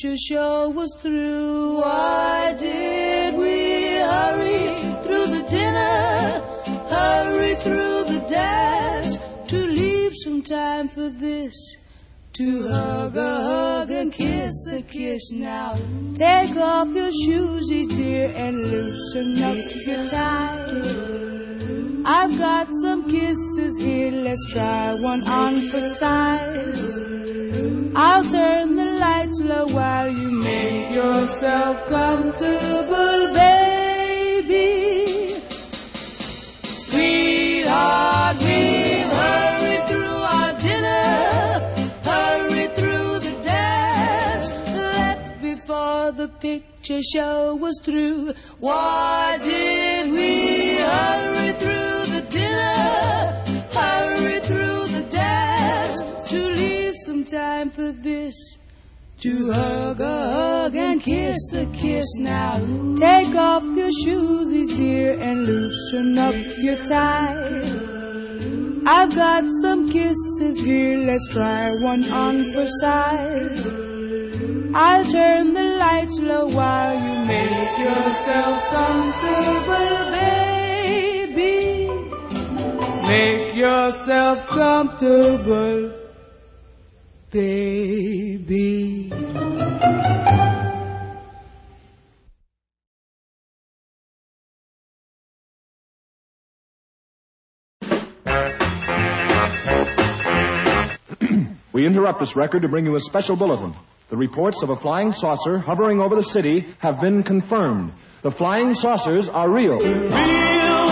picture show was through. Why did we hurry through the dinner, hurry through the dance, to leave some time for this? To hug a hug and kiss a kiss now. Take off your shoes, dear, and loosen up your tie. I've got some kisses here, let's try one on for size. I'll turn the low while you make yourself comfortable, baby. Sweetheart, we've hurried through our dinner, hurried through the dance, left before the picture show was through. Why did we hurry through the dinner, hurry through the dance, to leave some time for this? To hug a hug and kiss a kiss now. Take off your shoes, these dear, and loosen up your tie. I've got some kisses here, let's try one on for size. I'll turn the lights low while you make yourself comfortable, baby. Make yourself comfortable, baby. We interrupt this record to bring you a special bulletin. The reports of a flying saucer hovering over the city have been confirmed. The flying saucers are real. Feel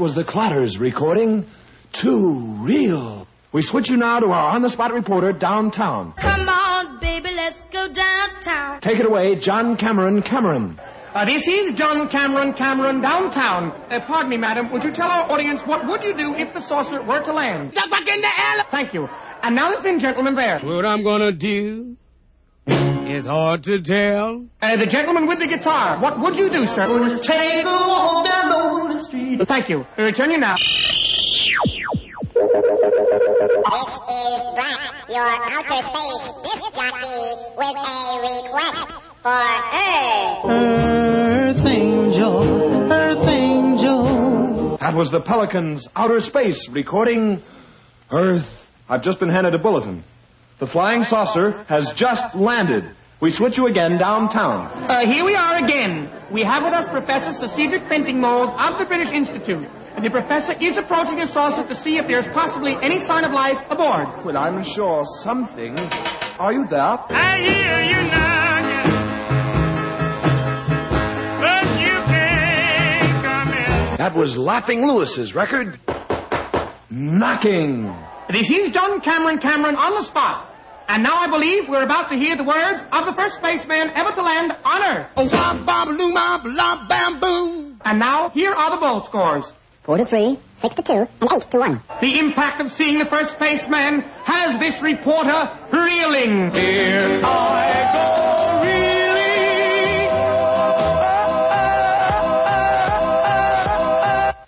was the Clatters recording. Too real. We switch you now to our on the spot reporter downtown. Come on, baby, let's go downtown. Take it away, John Cameron Cameron. Uh, this is John Cameron Cameron downtown. Uh, pardon me, madam. Would you tell our audience what would you do if the saucer were to land? Duck back in the air. Thank you. And now the thin gentleman there. What I'm gonna do is hard to tell. Uh, the gentleman with the guitar. What would you do, sir? Take a walk down Lonely Street. Thank you. We return you now. This is Brett, your outer space disc jockey, with a request for Earth. Earth Angel, Earth Angel. That was the Pelicans Outer Space recording Earth. I've just been handed a bulletin. The flying saucer has just landed. We switch you again downtown. Uh, here we are again. We have with us Professor Sir Cedric Fentingmold of the British Institute. And the professor is approaching the saucer to see if there's possibly any sign of life aboard. Well, I'm sure something. Are you there? I hear you knocking, but you can't come in. That was Laughing Lewis's record. Knocking. This is John Cameron Cameron on the spot. And now I believe we're about to hear the words of the first spaceman ever to land on Earth. Oh, bam, bam, boom, bam, bam, bam, boom. And now, here are the bowl scores. Four to three, six to two, and eight to one. The impact of seeing the first spaceman has this reporter reeling. Here I go reeling.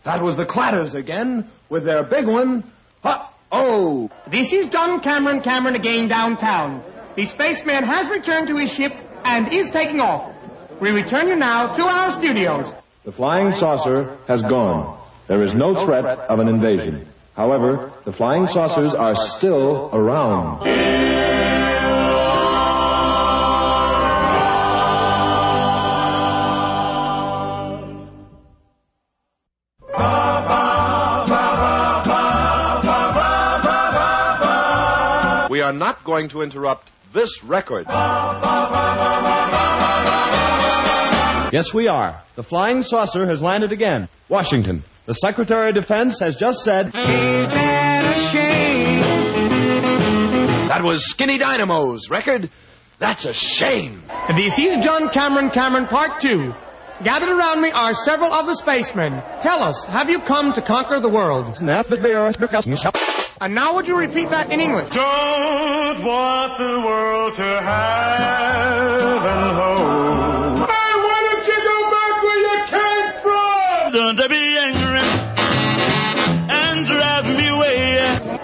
That was the Clatters again with their big one. Ha! Oh! This is John Cameron Cameron again downtown. The spaceman has returned to his ship and is taking off. We return you now to our studios. The flying saucer has gone. There is no threat of an invasion. However, the flying saucers are still around. Are not going to interrupt this record. Yes, we are. The flying saucer has landed again. Washington. The Secretary of Defense has just said. That was Skinny Dynamo's record. That's a shame. This is John Cameron Cameron Part 2. Gathered around me are several of the spacemen. Tell us, have you come to conquer the world? And now would you repeat that in English? Don't want the world to have and hold. Hey, why don't you go back where you came from? Don't be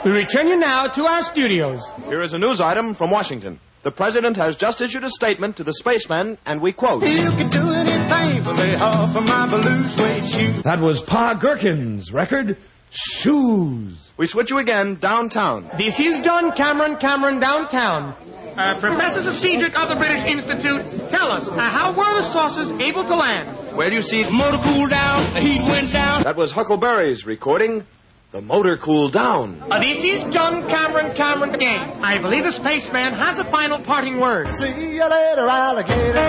We return you now to our studios. Here is a news item from Washington. The President has just issued a statement to the spacemen, and we quote. You can do anything for me, off of my blue suede shoes. That was Pa Gherkin's record, Shoes. We switch you again downtown. This is John Cameron Cameron downtown. Uh, Professor Cedric of the British Institute, tell us, uh, how were the saucers able to land? Where do you see it? Motor cooled down, the heat went down. That was Huckleberry's recording, The Motor Cooled Down. Uh, this is John Cameron Cameron again. I believe the spaceman has a final parting word. See you later, alligator.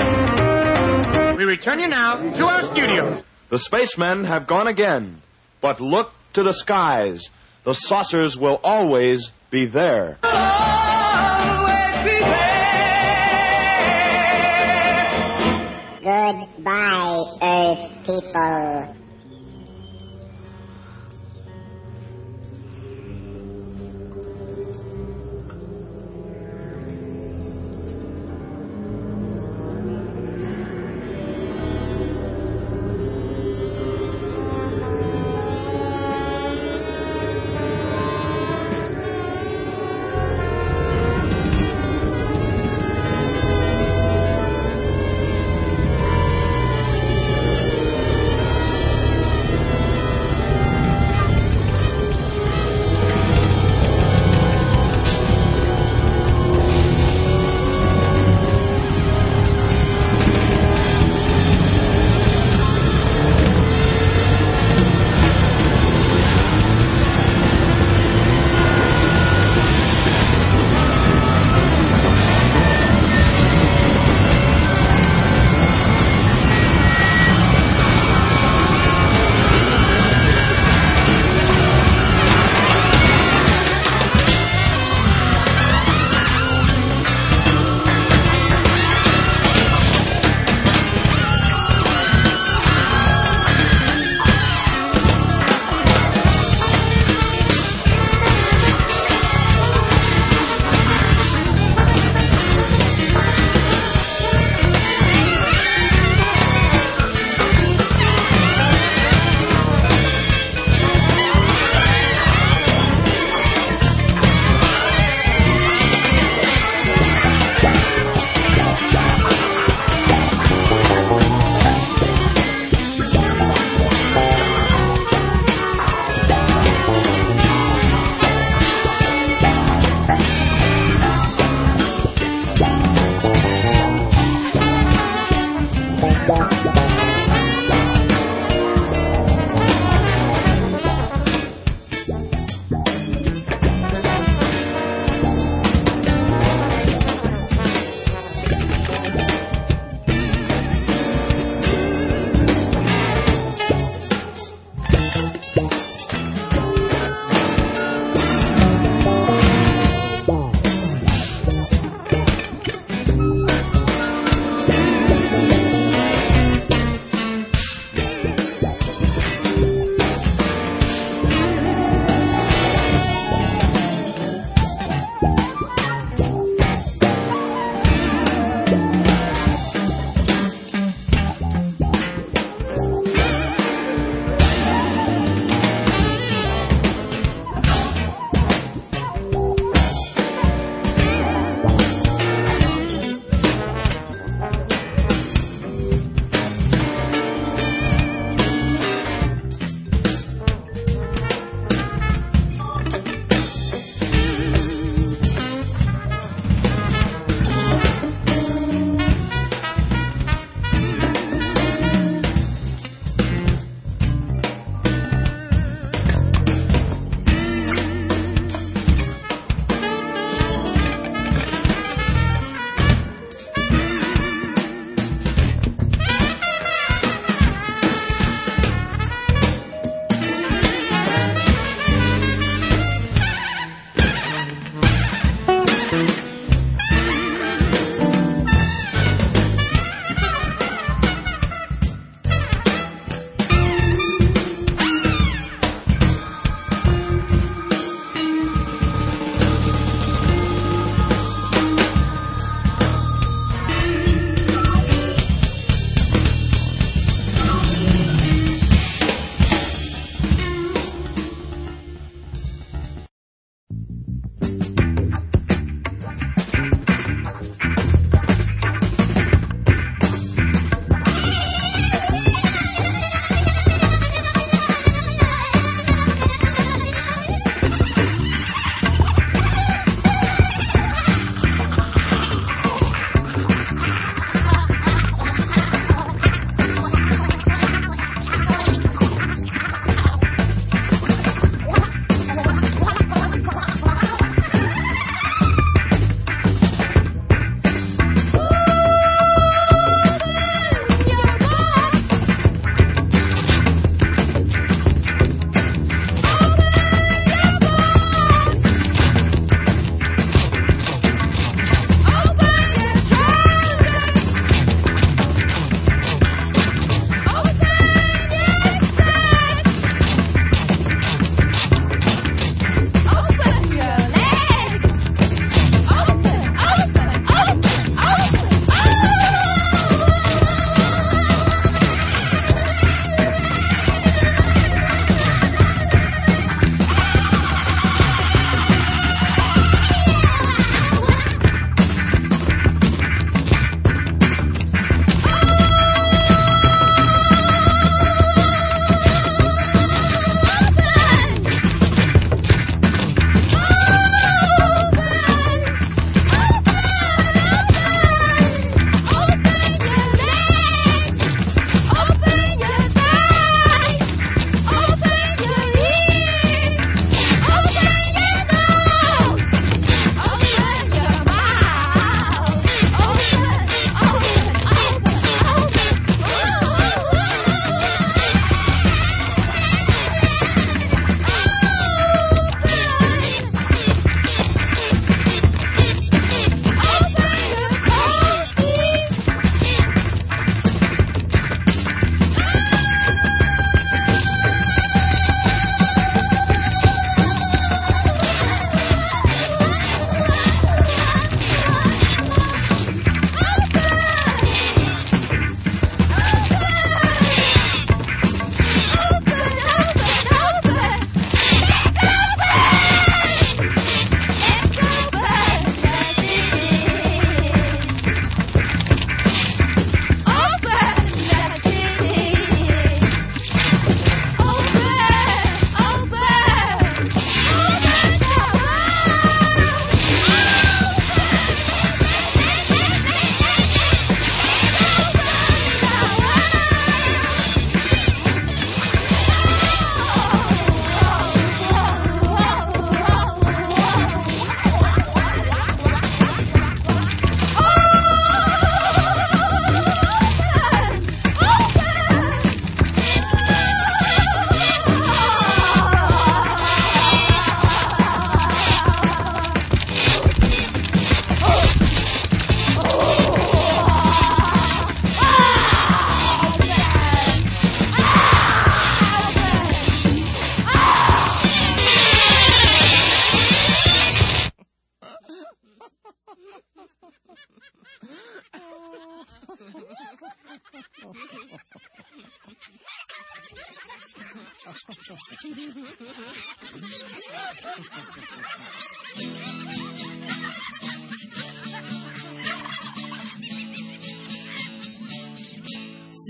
We return you now to our studios. The spacemen have gone again. But look to the skies. The saucers will always be there. Always be there. Goodbye, Earth people.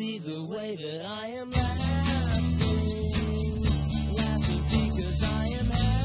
see the way that I am laughing. Laughing because I am happy.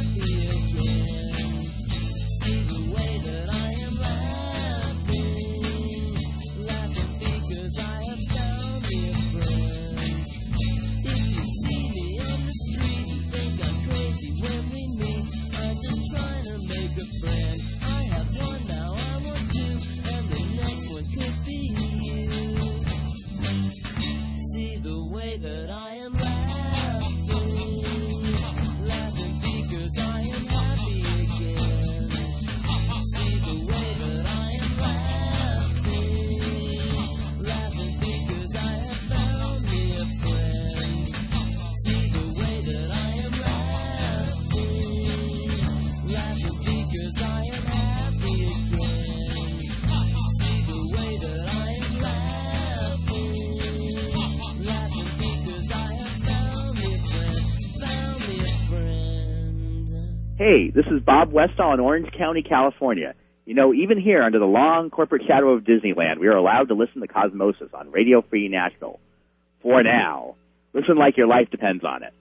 Hey, this is Bob Westall in Orange County, California. You know, even here under the long corporate shadow of Disneyland, we are allowed to listen to Cosmosis on Radio Free National. For now. Listen like your life depends on it.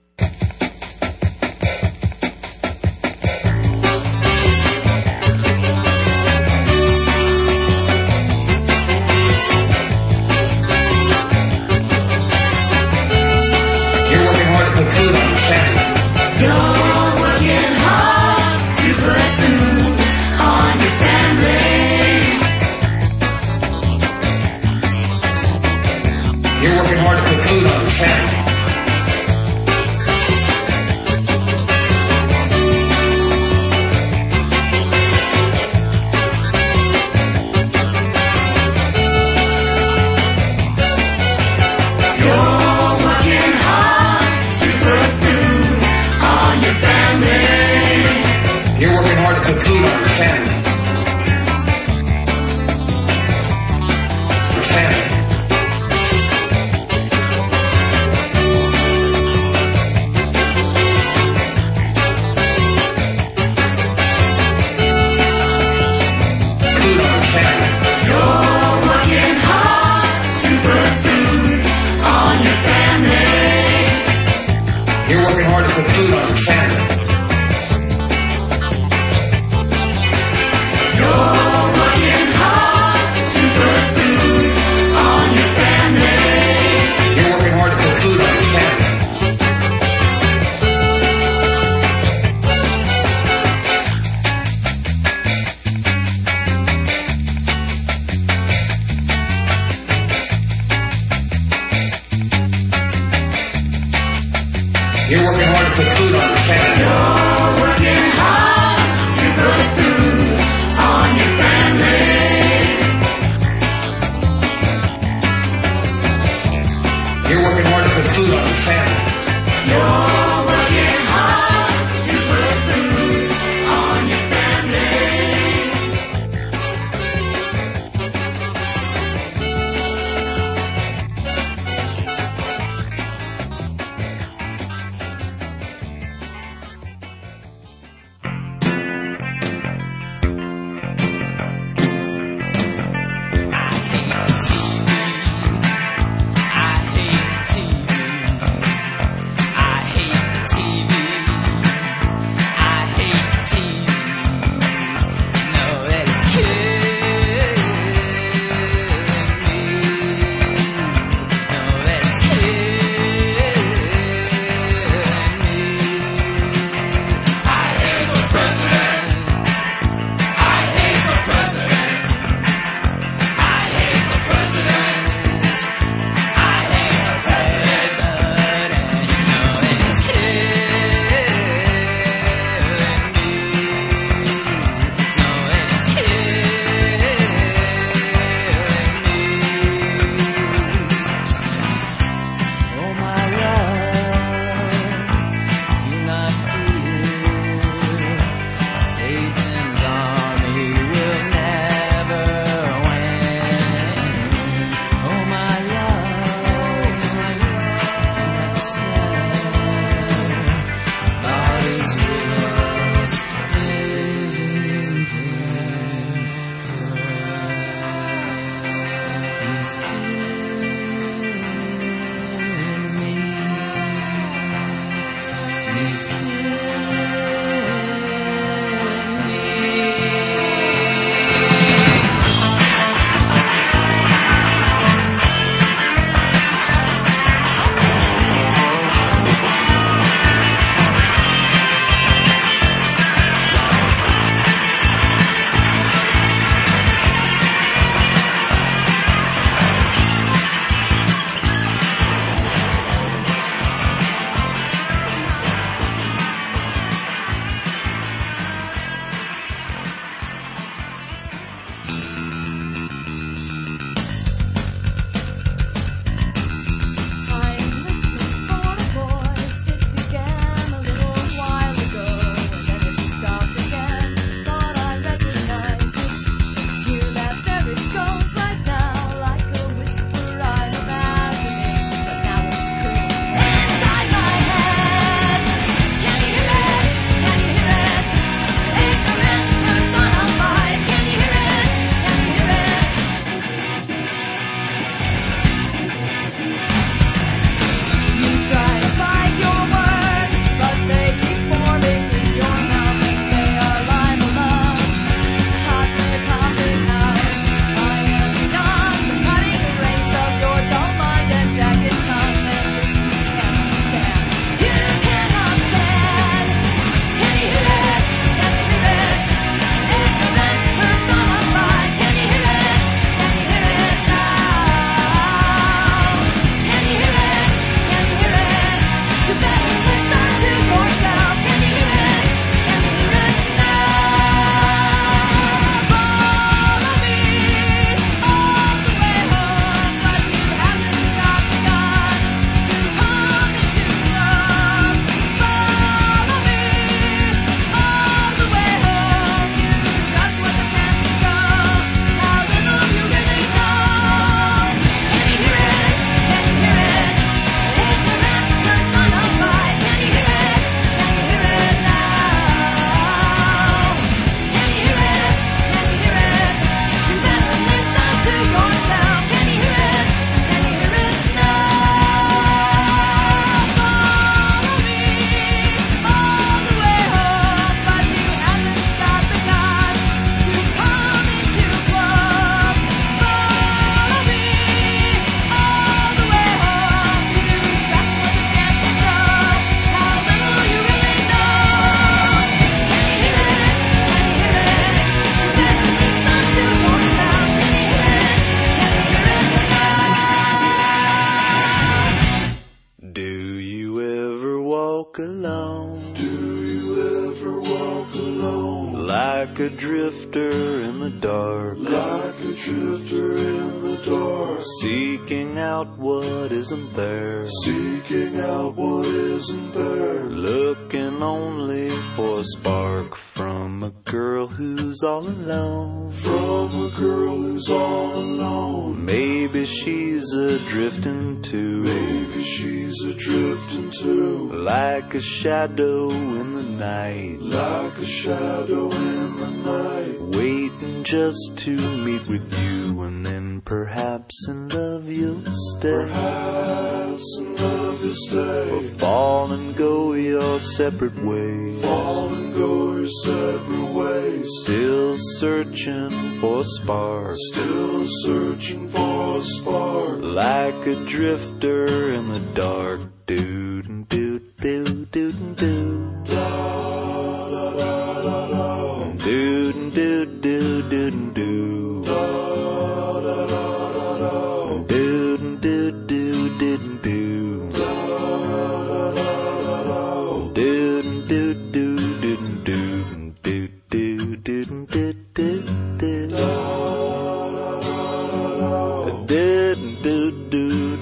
All alone. From a girl who's all alone. Maybe she's a drifting too. Maybe she's a drifting too. Like a shadow in the night. Like a shadow in the night. Waiting just to meet with you and then perhaps in love you'll stay. Perhaps in love you'll. Or fall and go your separate ways. Fall and go your separate ways. Still searching for a spark. Still searching for a spark. Like a drifter in the dark. Doo doo doo doo doo doo. Da da da da da. Doo doo doo doo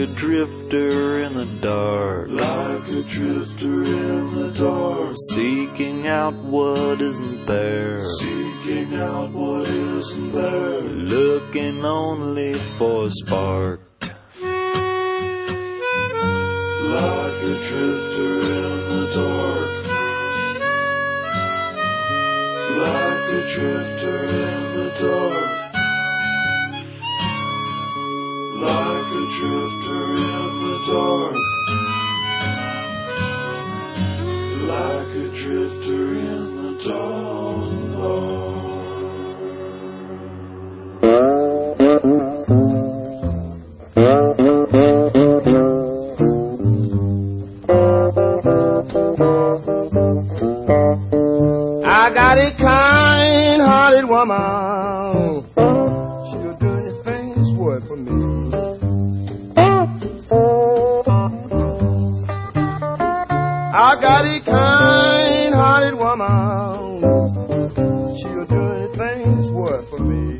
a drifter in the dark. Like a drifter in the dark. Seeking out what isn't there. Seeking out what isn't there. Looking only for a spark. Like a drifter in the dark. Like a drifter in the dark. Like a drifter in the dark. Like a drifter in the dark. Got a kind hearted woman. She'll do anything that's worth for me.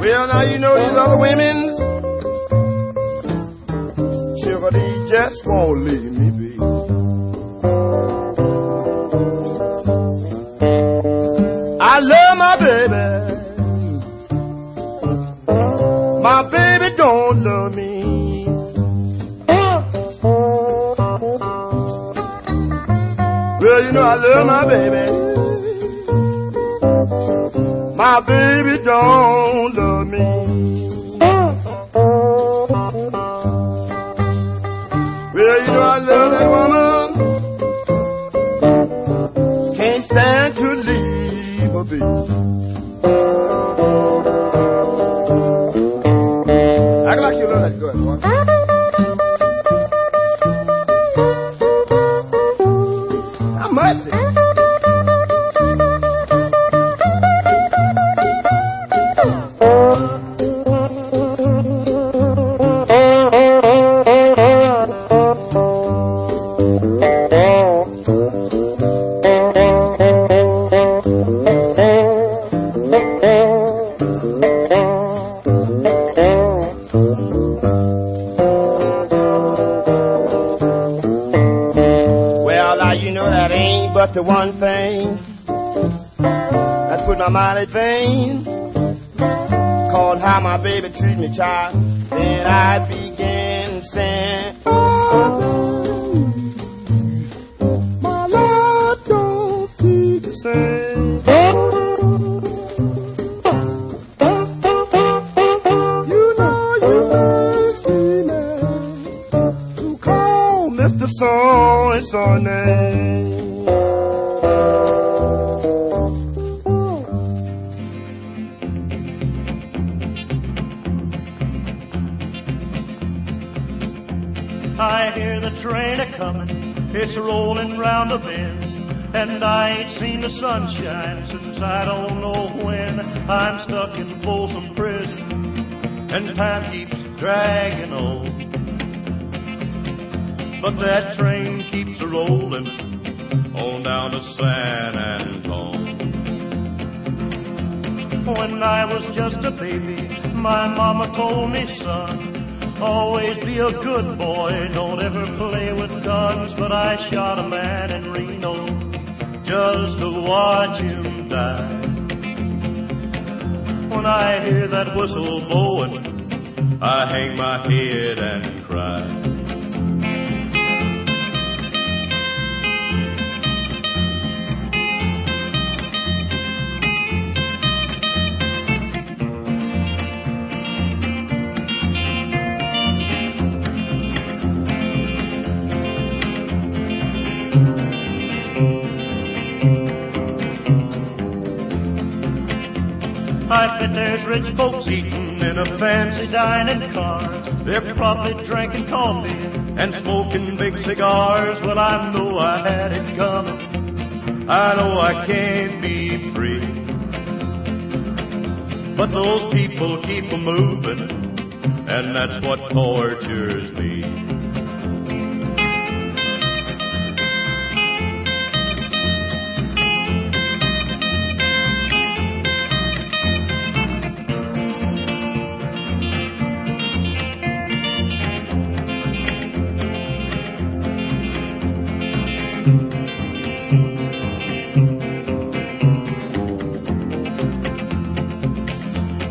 Well, now you know these other women's sugar, they just won't leave me be. I love I love my baby. My baby don't love me. Child. Good boy, don't ever play with guns. But I shot a man in Reno just to watch him die. When I hear that whistle Probably drinking coffee and smoking big cigars. Well, I know I had it coming. I know I can't be free. But those people keep a moving, and that's what tortures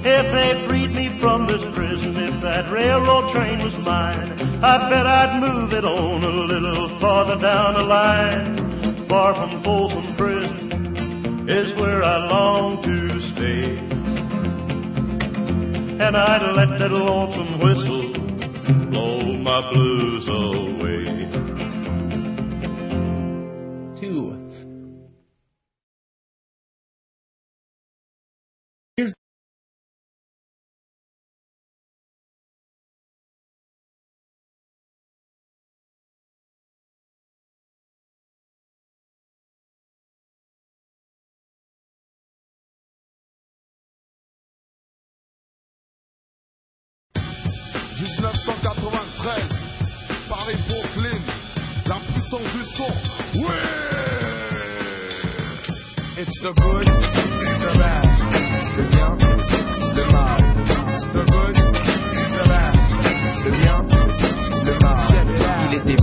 If they freed me from this prison, if that railroad train was mine, I bet I'd move it on a little farther down the line. Far from Folsom Prison is where I long to stay. And I'd let that lonesome whistle blow my blues away. The good,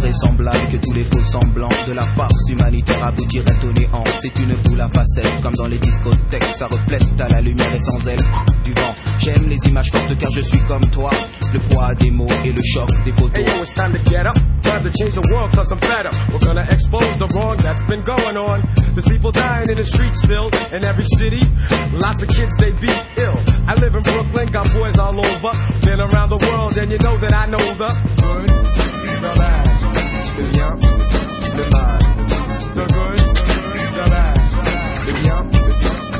Il était vraisemblable que tous les faux semblants de la farce humanitaire aboutiraient au néant. C'est une boule à facettes, comme dans les discothèques. Ça reflète à la lumière et sans elle du vent. J'aime les images fortes car je suis comme toi. Le poids des mots et le choc des photos. Hey yo, it's time to get up. Time to change the world cause I'm fed up. We're gonna expose the wrong that's been going on. There's people dying in the streets still in every city. Lots of kids they beat ill. I live in Brooklyn, got boys all over. Been around the world and you know that I know the good, the bad, le bien, le mal. le bien,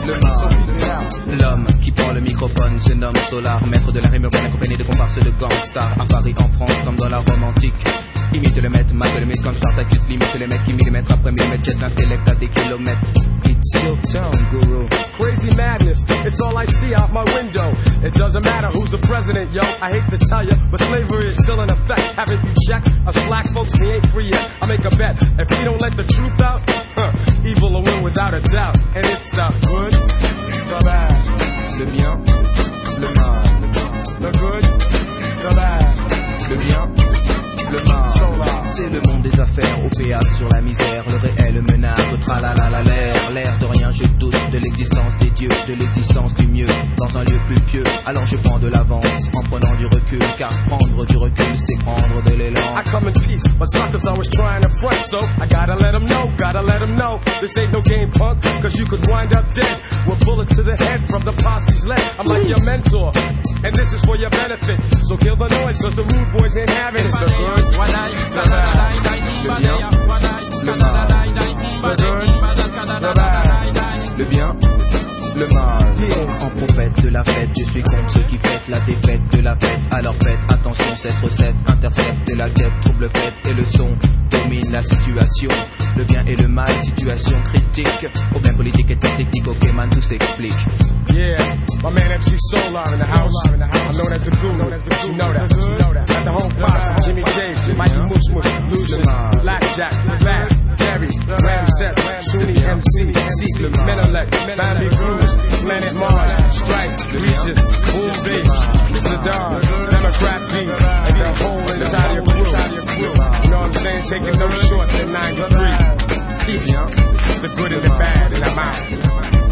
le mal. L'homme qui prend le microphone se nomme Solar, maître de la rime urbaine accompagné de comparses de gangsters. À Paris, en France, comme dans la Rome antique. Imite le maître, marque le mythe comme Spartacus, limite le mec qui millimètre après millimètre jette l'intellect à des kilomètres. It's your town, guru. Crazy madness, it's all I see out my window. It doesn't matter who's the president, yo. I hate to tell you, but slavery is still in effect. Haven't you checked? Us black folks, we ain't free yet. I make a bet. If we don't let the truth out, huh, evil will win without a doubt. And it's the good, the bad, Le bien, le mal. the good, the bad. Le bien, le mal. C'est le monde des affaires, au péage sur la misère, le réel menace, tralala l'air, l'air de rien, je doute de l'existence des dieux, de l'existence du mieux, dans un lieu plus pieux. Alors je prends de l'avance, en prenant du recul, car prendre du recul, c'est prendre de l'élan. I come in peace, but suckers always trying to front, so I gotta let them know, gotta let them know. This ain't no game, punk, cause you could wind up dead with bullets to the head from the posse's leg. I'm like your mentor, and this is for your benefit. So kill the noise, cause the rude boys ain't having it. It's the good, the bad, le bien, le mal. Le mal. Le bien, le mal. En prophète de la fête, je suis contre ceux qui fêtent la défaite de la fête. Alors faites attention, cette recette intercepte la quête, trouble fête et le son domine la situation. Le bien et le mal, situation critique. Problème politique et technique, ok man, tout s'explique. Yeah, my man MC Solar in the house. I'm known as the guru. You know that. You know that. Got the whole posse. Jimmy James, Mikey Mush Mush, Lucian, Blackjack, Fat, Terry, Ramses, Sunni MC, Secret, Menelik, Bambi Cruz, Planet Mars, Strike, Regis, Bull Bass, Sadar, Democrat V, and the whole entire crew. You know what I'm saying? Taking no shorts in 93. Peace, the good and the bad, and I'm out.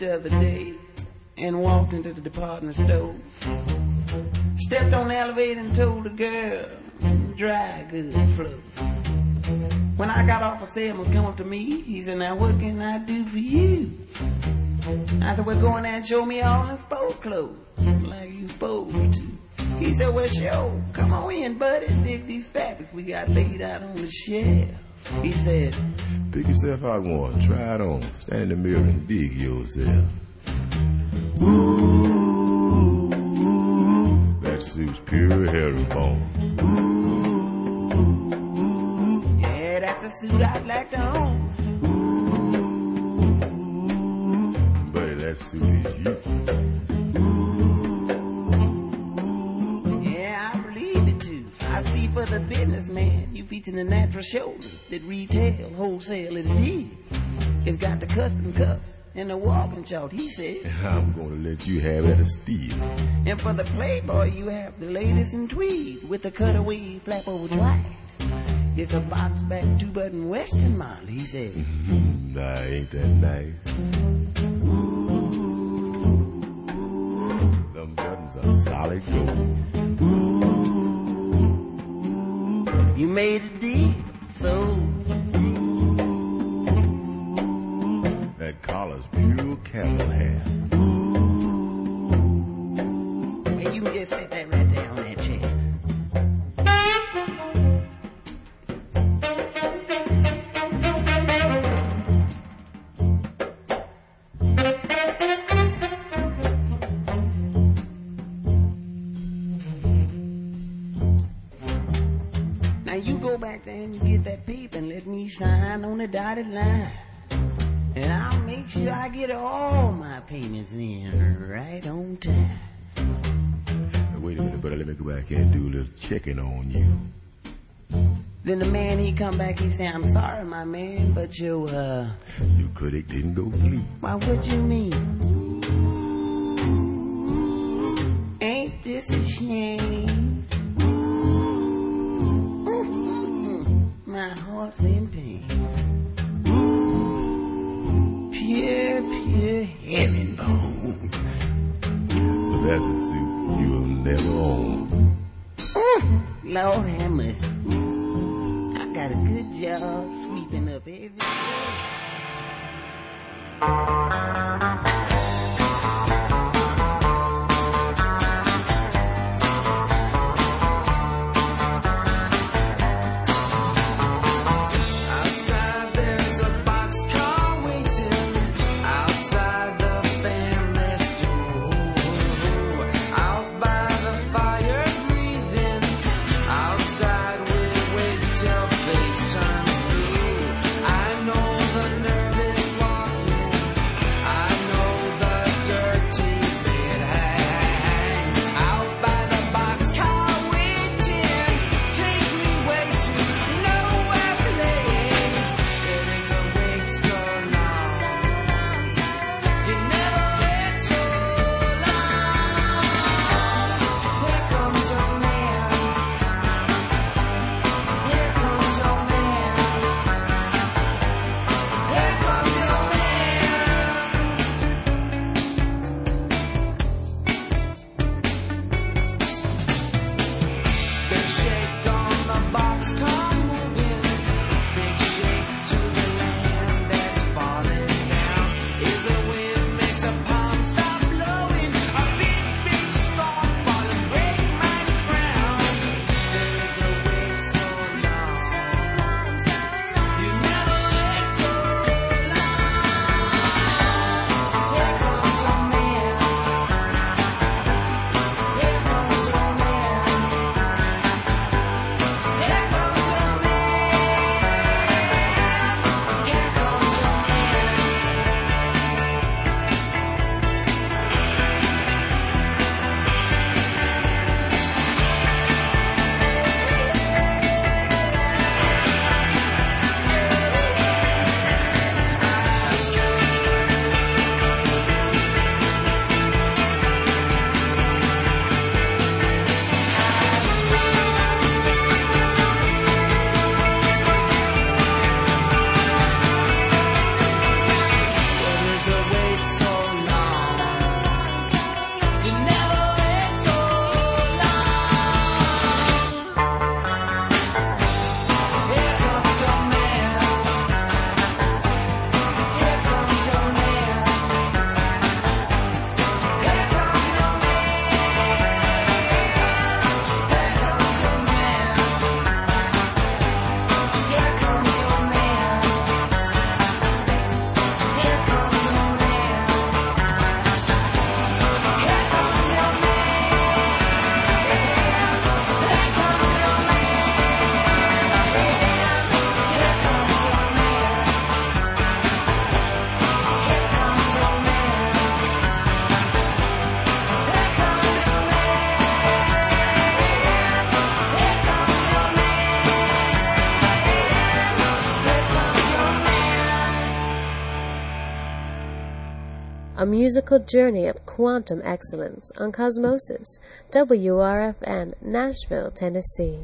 The other day and walked into the department store. Stepped on the elevator and told the girl, dry goods flow. When I got off, a salesman come up to me. He said, now what can I do for you? I said, well, go in there and show me all them sport clothes, like you supposed to. He said, well, sure, come on in, buddy, dig these fabrics we got laid out on the shelf. He said, Pick yourself out one, try it on, stand in the mirror and dig yourself. Ooh, that suit's pure hair herringbone. Ooh, yeah, that's a suit I'd like to own. Ooh, Buddy, that suit is you. For businessman, you featuring the natural shoulders that retail, wholesale and deal. It's got the custom cuffs and the walking short, he said. I'm gonna let you have it at a steal. And for the playboy, you have the latest in tweed with the cutaway flap over twice. It's a box back two button western model, he said. Mm-hmm. nah, ain't that nice? Ooh, Them buttons are solid gold. You made a deal, so That collar's pure camel hair. and you can just that there my in right on time. Wait a minute, brother. Let me go back here and do a little checking on you. Then the man he come back, he say, I'm sorry, my man, but your uh Your critic didn't go sleep. why what you mean? Ain't this a shame? My heart's in pain. Pure, pure herringbone. But that's a suit you'll never own. Mm, Lord have mercy. I got a good job sweeping up every musical journey of quantum excellence on Cosmosis, WRFN, Nashville, Tennessee.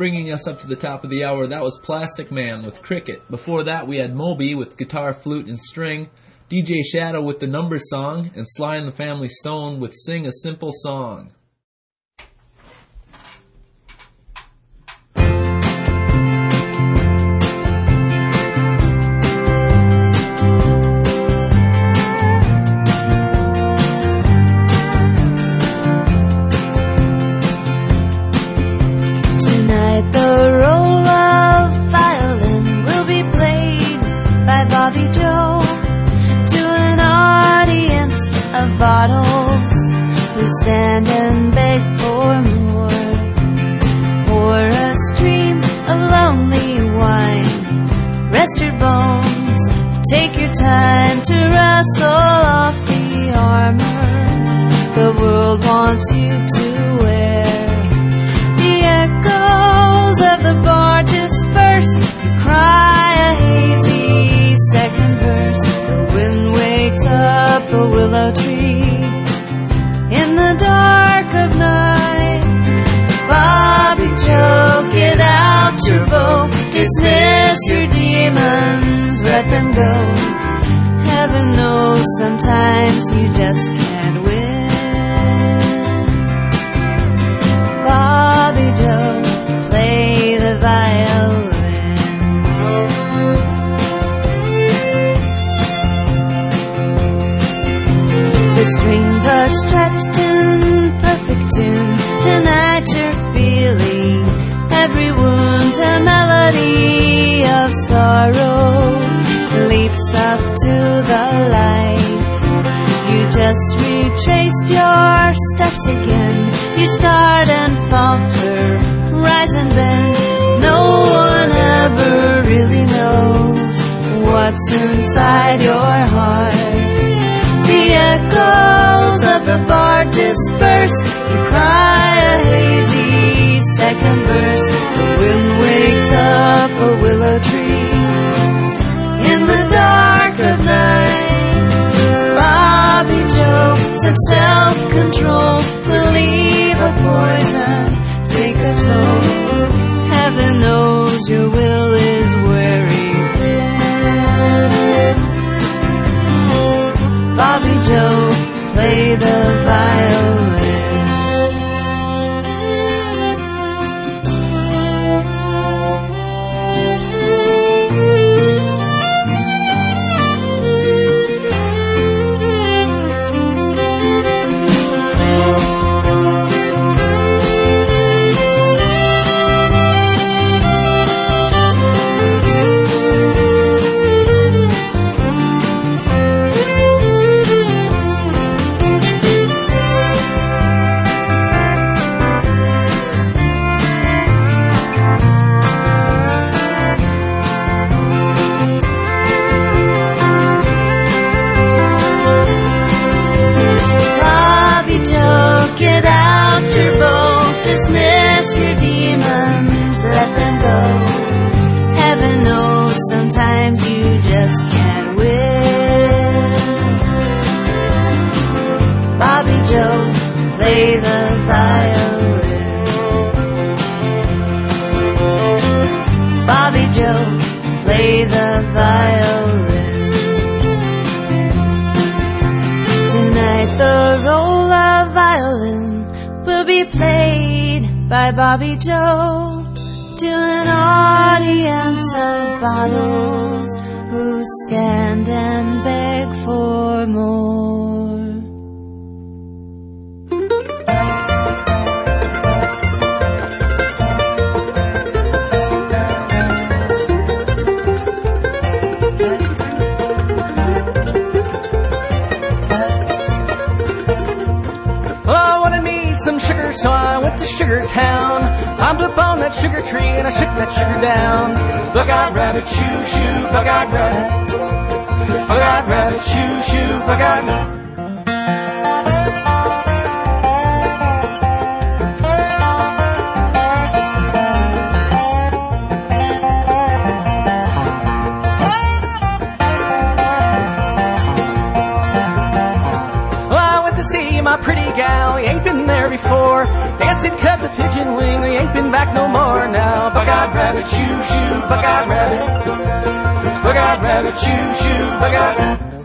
bringing us up to the top of the hour, that was Plastic Man with Cricket. Before that, we had Moby with guitar, flute, and string, DJ Shadow with the number song, and Sly and the Family Stone with Sing a Simple Song. violin. Tonight the role of violin will be played by Bobby Joe to an audience of bottles who stand and beg for more. some sugar, so I went to Sugar Town. Climbed up on that sugar tree and I shook that sugar down. Bug-eyed rabbit, shoo shoo, bug-eyed rabbit. Bug-eyed rabbit, shoo shoo, bug-eyed rabbit. pretty gal, before. Dancing cut the pigeon wing, we ain't been back no more now. Bug-eyed rabbit, shoo shoo, bug-eyed rabbit. Bug-eyed rabbit, shoo shoo, bug-eyed rabbit.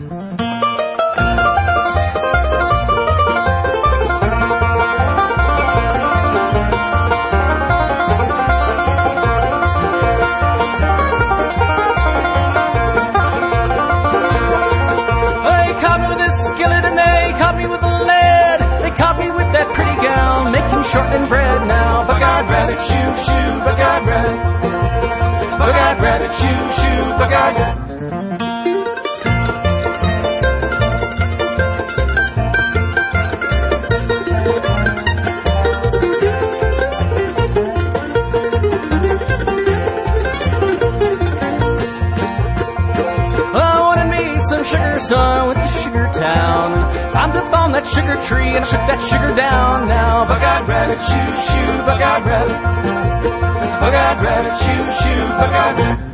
short and bread now. bug-eyed rabbit, shoo, shoo, bug-eyed rabbit. bug-eyed rabbit, shoo, shoo, bug-eyed. rabbit. that sugar tree and I shook that sugar down now. Bug-eyed rabbit, shoo, shoo, bug-eyed rabbit. Bug-eyed rabbit, shoo, shoo, bug-eyed rabbit.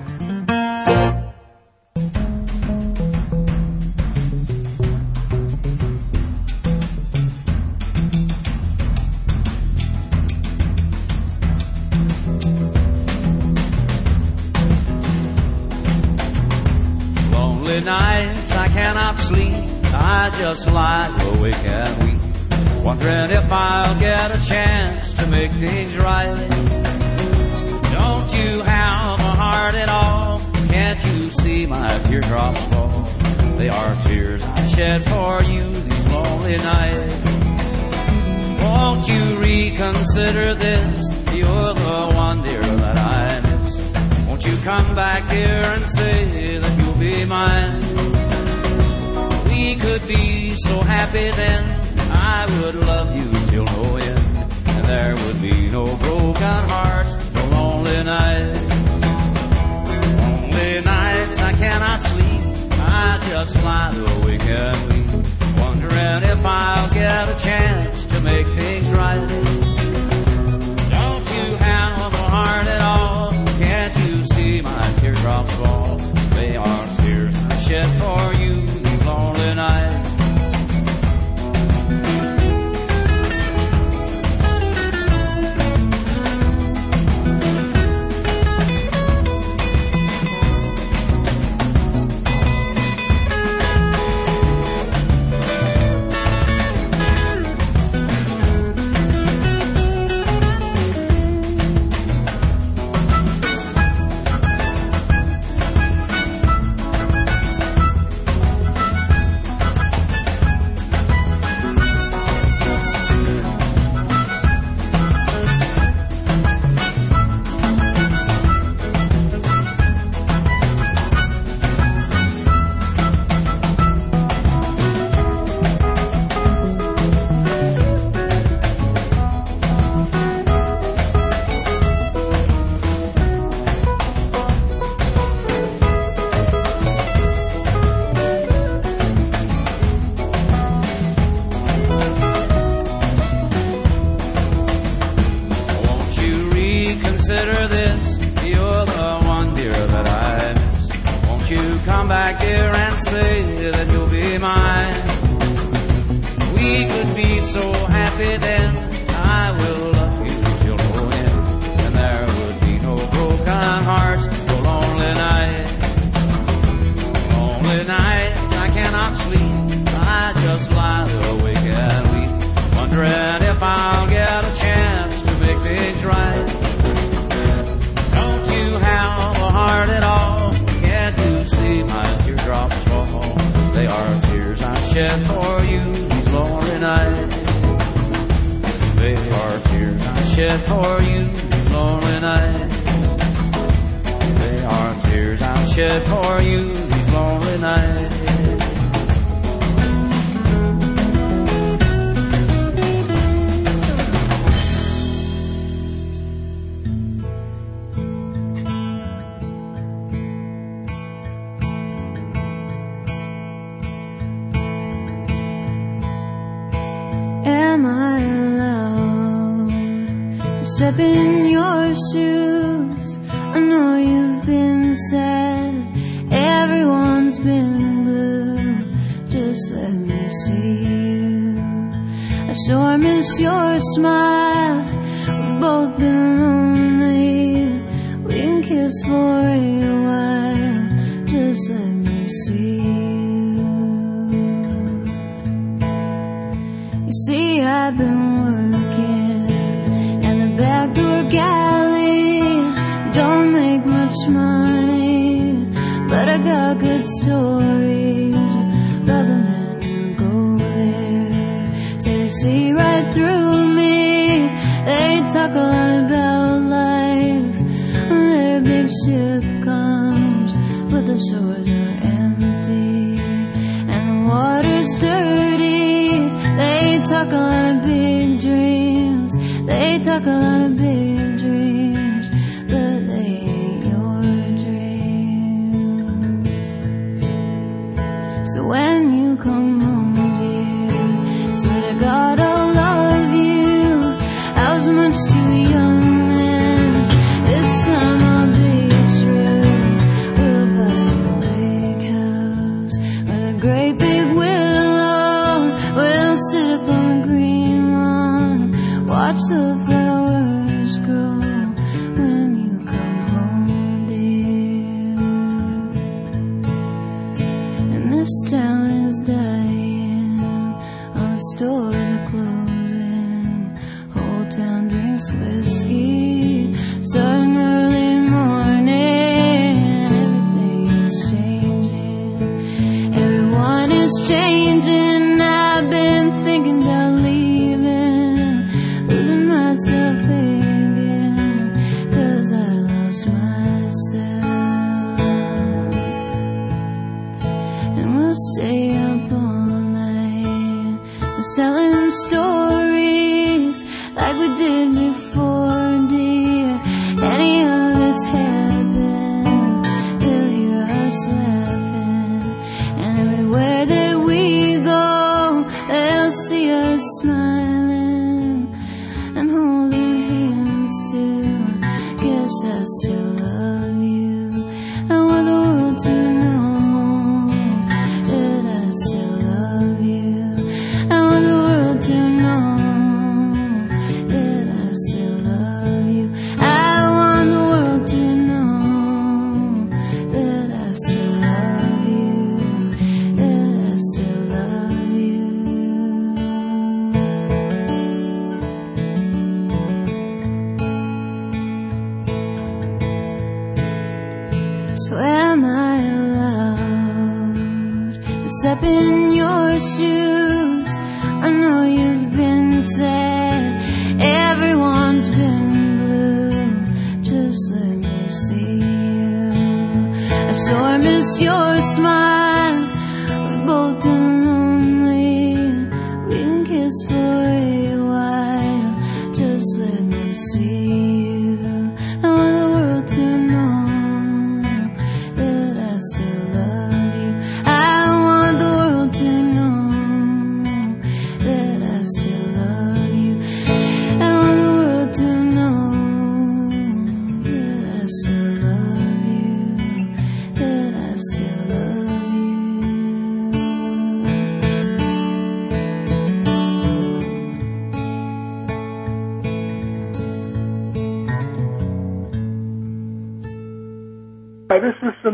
This town is dying, our stores are closing, whole town drinks whiskey.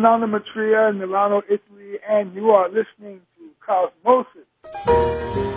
Solano Matria in Milano, Italy, and you are listening to Cosmosis.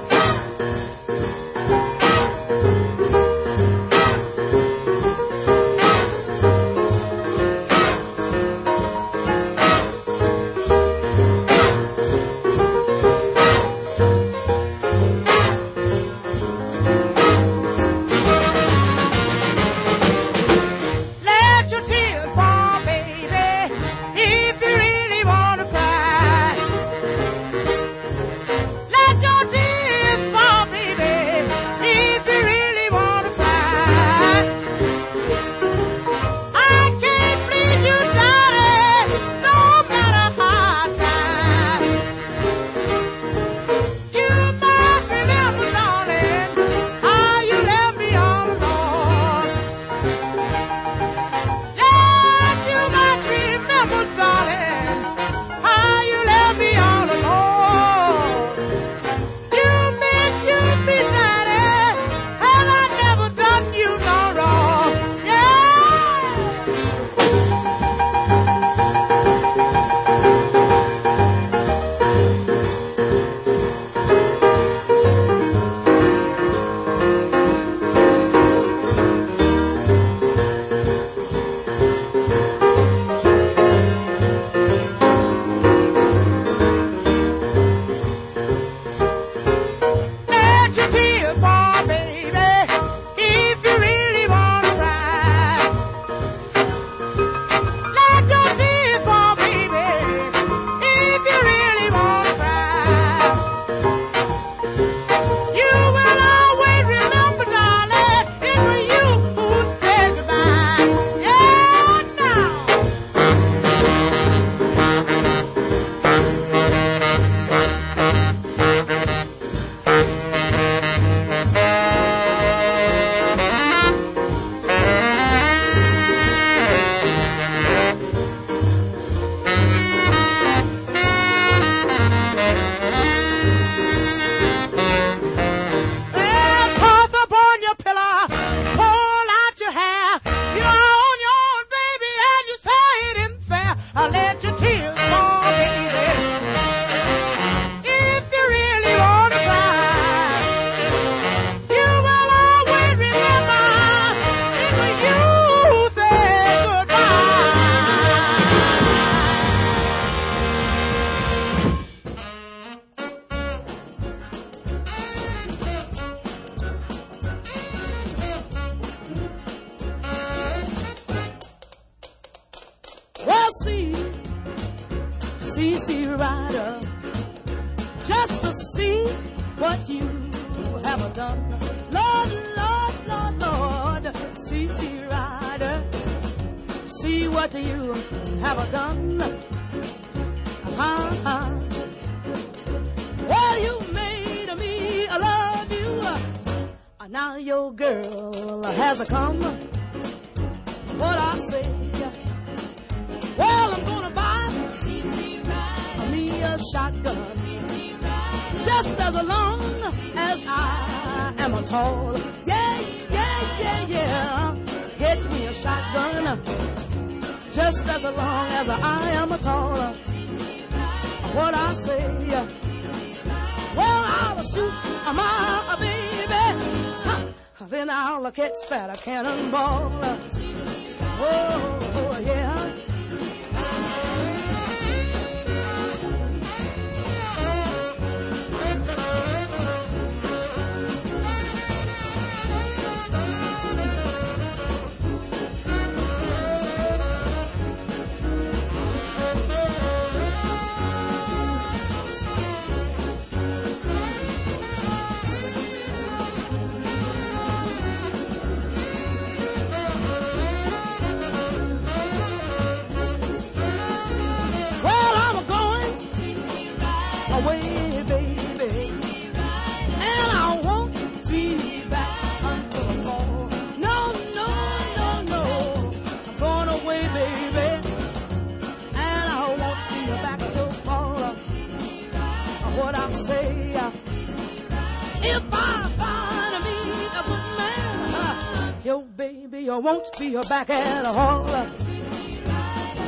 be back at home.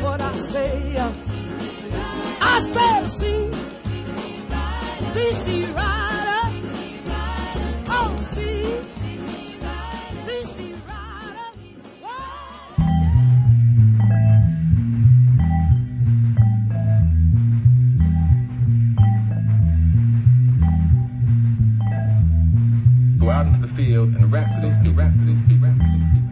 What I say, I said, see, CC Rider, oh, see, CC Rider. Go out into the field and rhapsody, and rhapsody.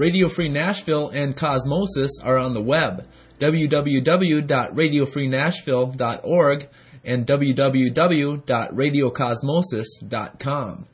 Radio Free Nashville and Cosmosis are on the web, www.radiofreenashville.org and www.radiocosmosis.com.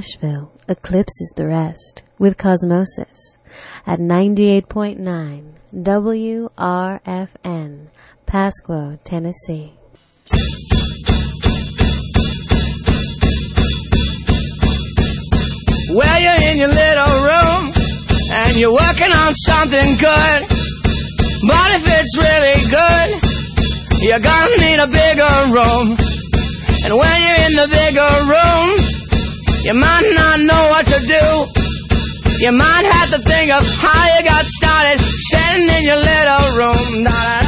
Nashville eclipses the rest with Cosmosis at 98.9 WRFN, Pasquo, Tennessee. Well, you're in your little room and you're working on something good. But if it's really good, you're gonna need a bigger room. And when you're in the bigger room, you might not know what to do. You might have to think of how you got started sitting in your little room. Darling.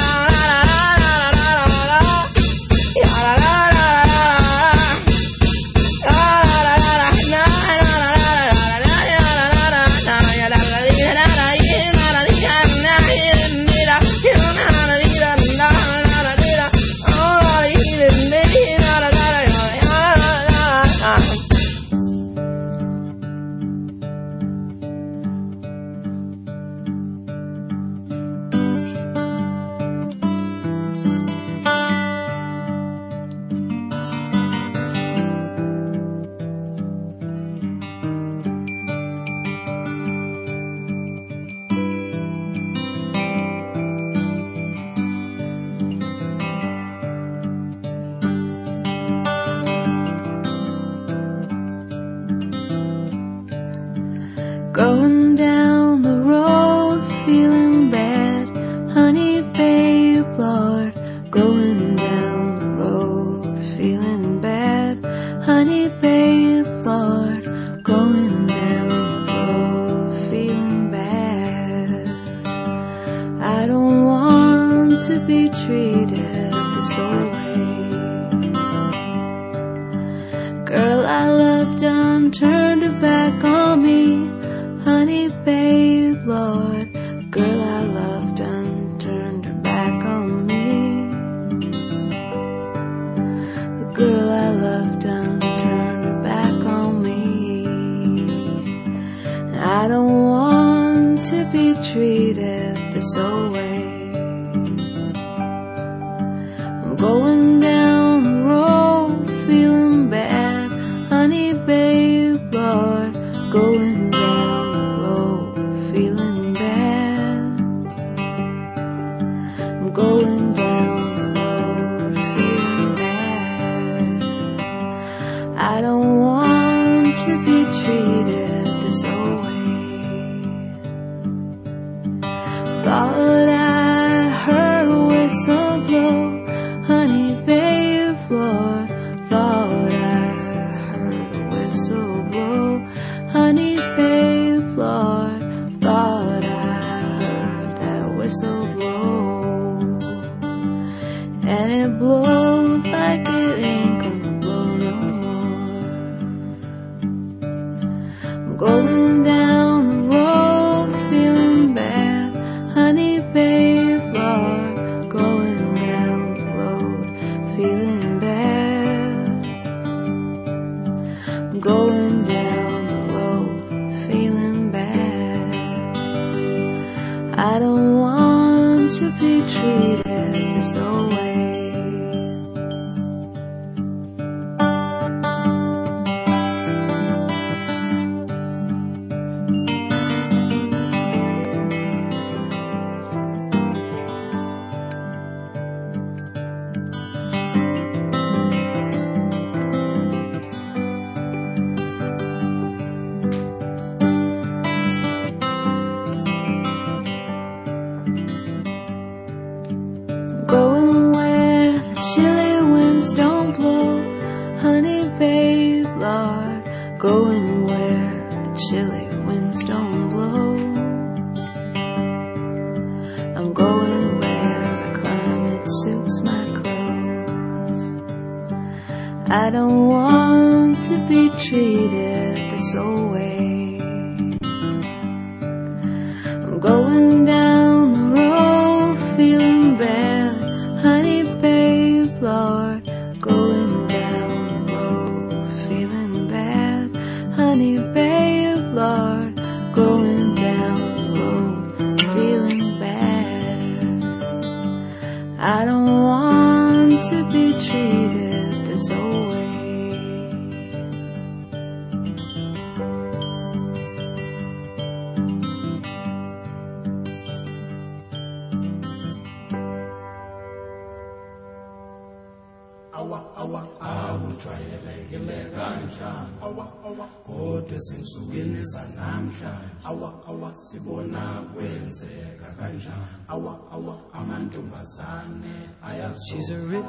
don't want to be treated this way.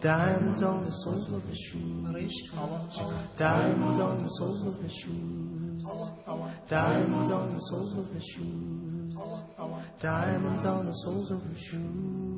Diamonds on the soles of her shoes. Diamonds on the soles of her shoes. Diamonds on the soles of her shoes. Diamonds on the soles of her shoes.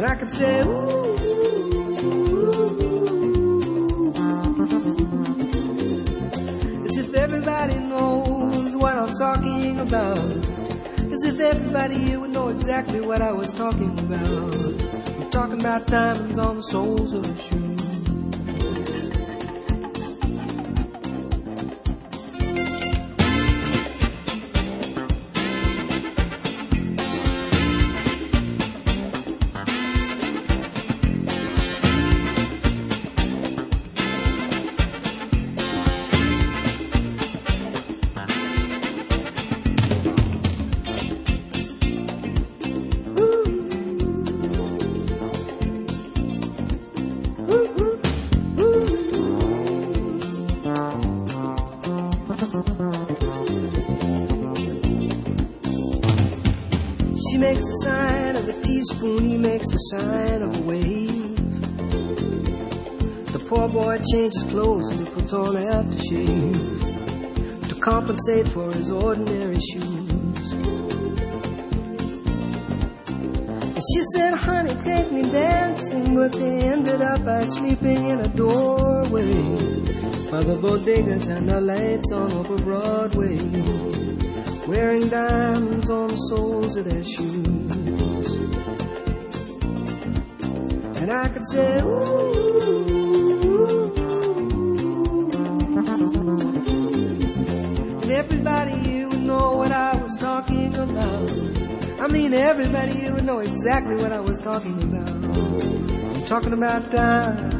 And I could say, ooh, as if everybody knows what I'm talking about. As if everybody here would know exactly what I was talking about. I'm talking about diamonds on the soles of her shoes. Makes the sign of a wave. The poor boy changes clothes and he puts on aftershave to compensate for his ordinary shoes. And she said, honey, take me dancing, but they ended up by sleeping in a doorway by the bodegas and the lights on over Broadway wearing diamonds on the soles of their shoes. And everybody here would know what I was talking about. I mean, everybody here would know exactly what I was talking about. I'm talking about diamonds.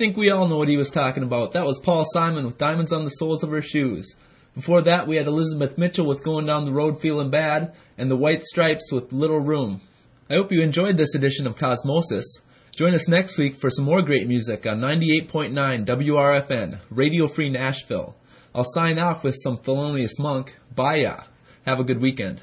Think we all know what he was talking about. That was Paul Simon with Diamonds on the Soles of Her Shoes. Before that, we had Elizabeth Mitchell with Going Down the Road Feeling Bad, and the White Stripes with Little Room. I hope you enjoyed this edition of Cosmosis. Join us next week for some more great music on 98.9 WRFN, Radio Free Nashville. I'll sign off with some Thelonious Monk. Bye ya. Have a good weekend.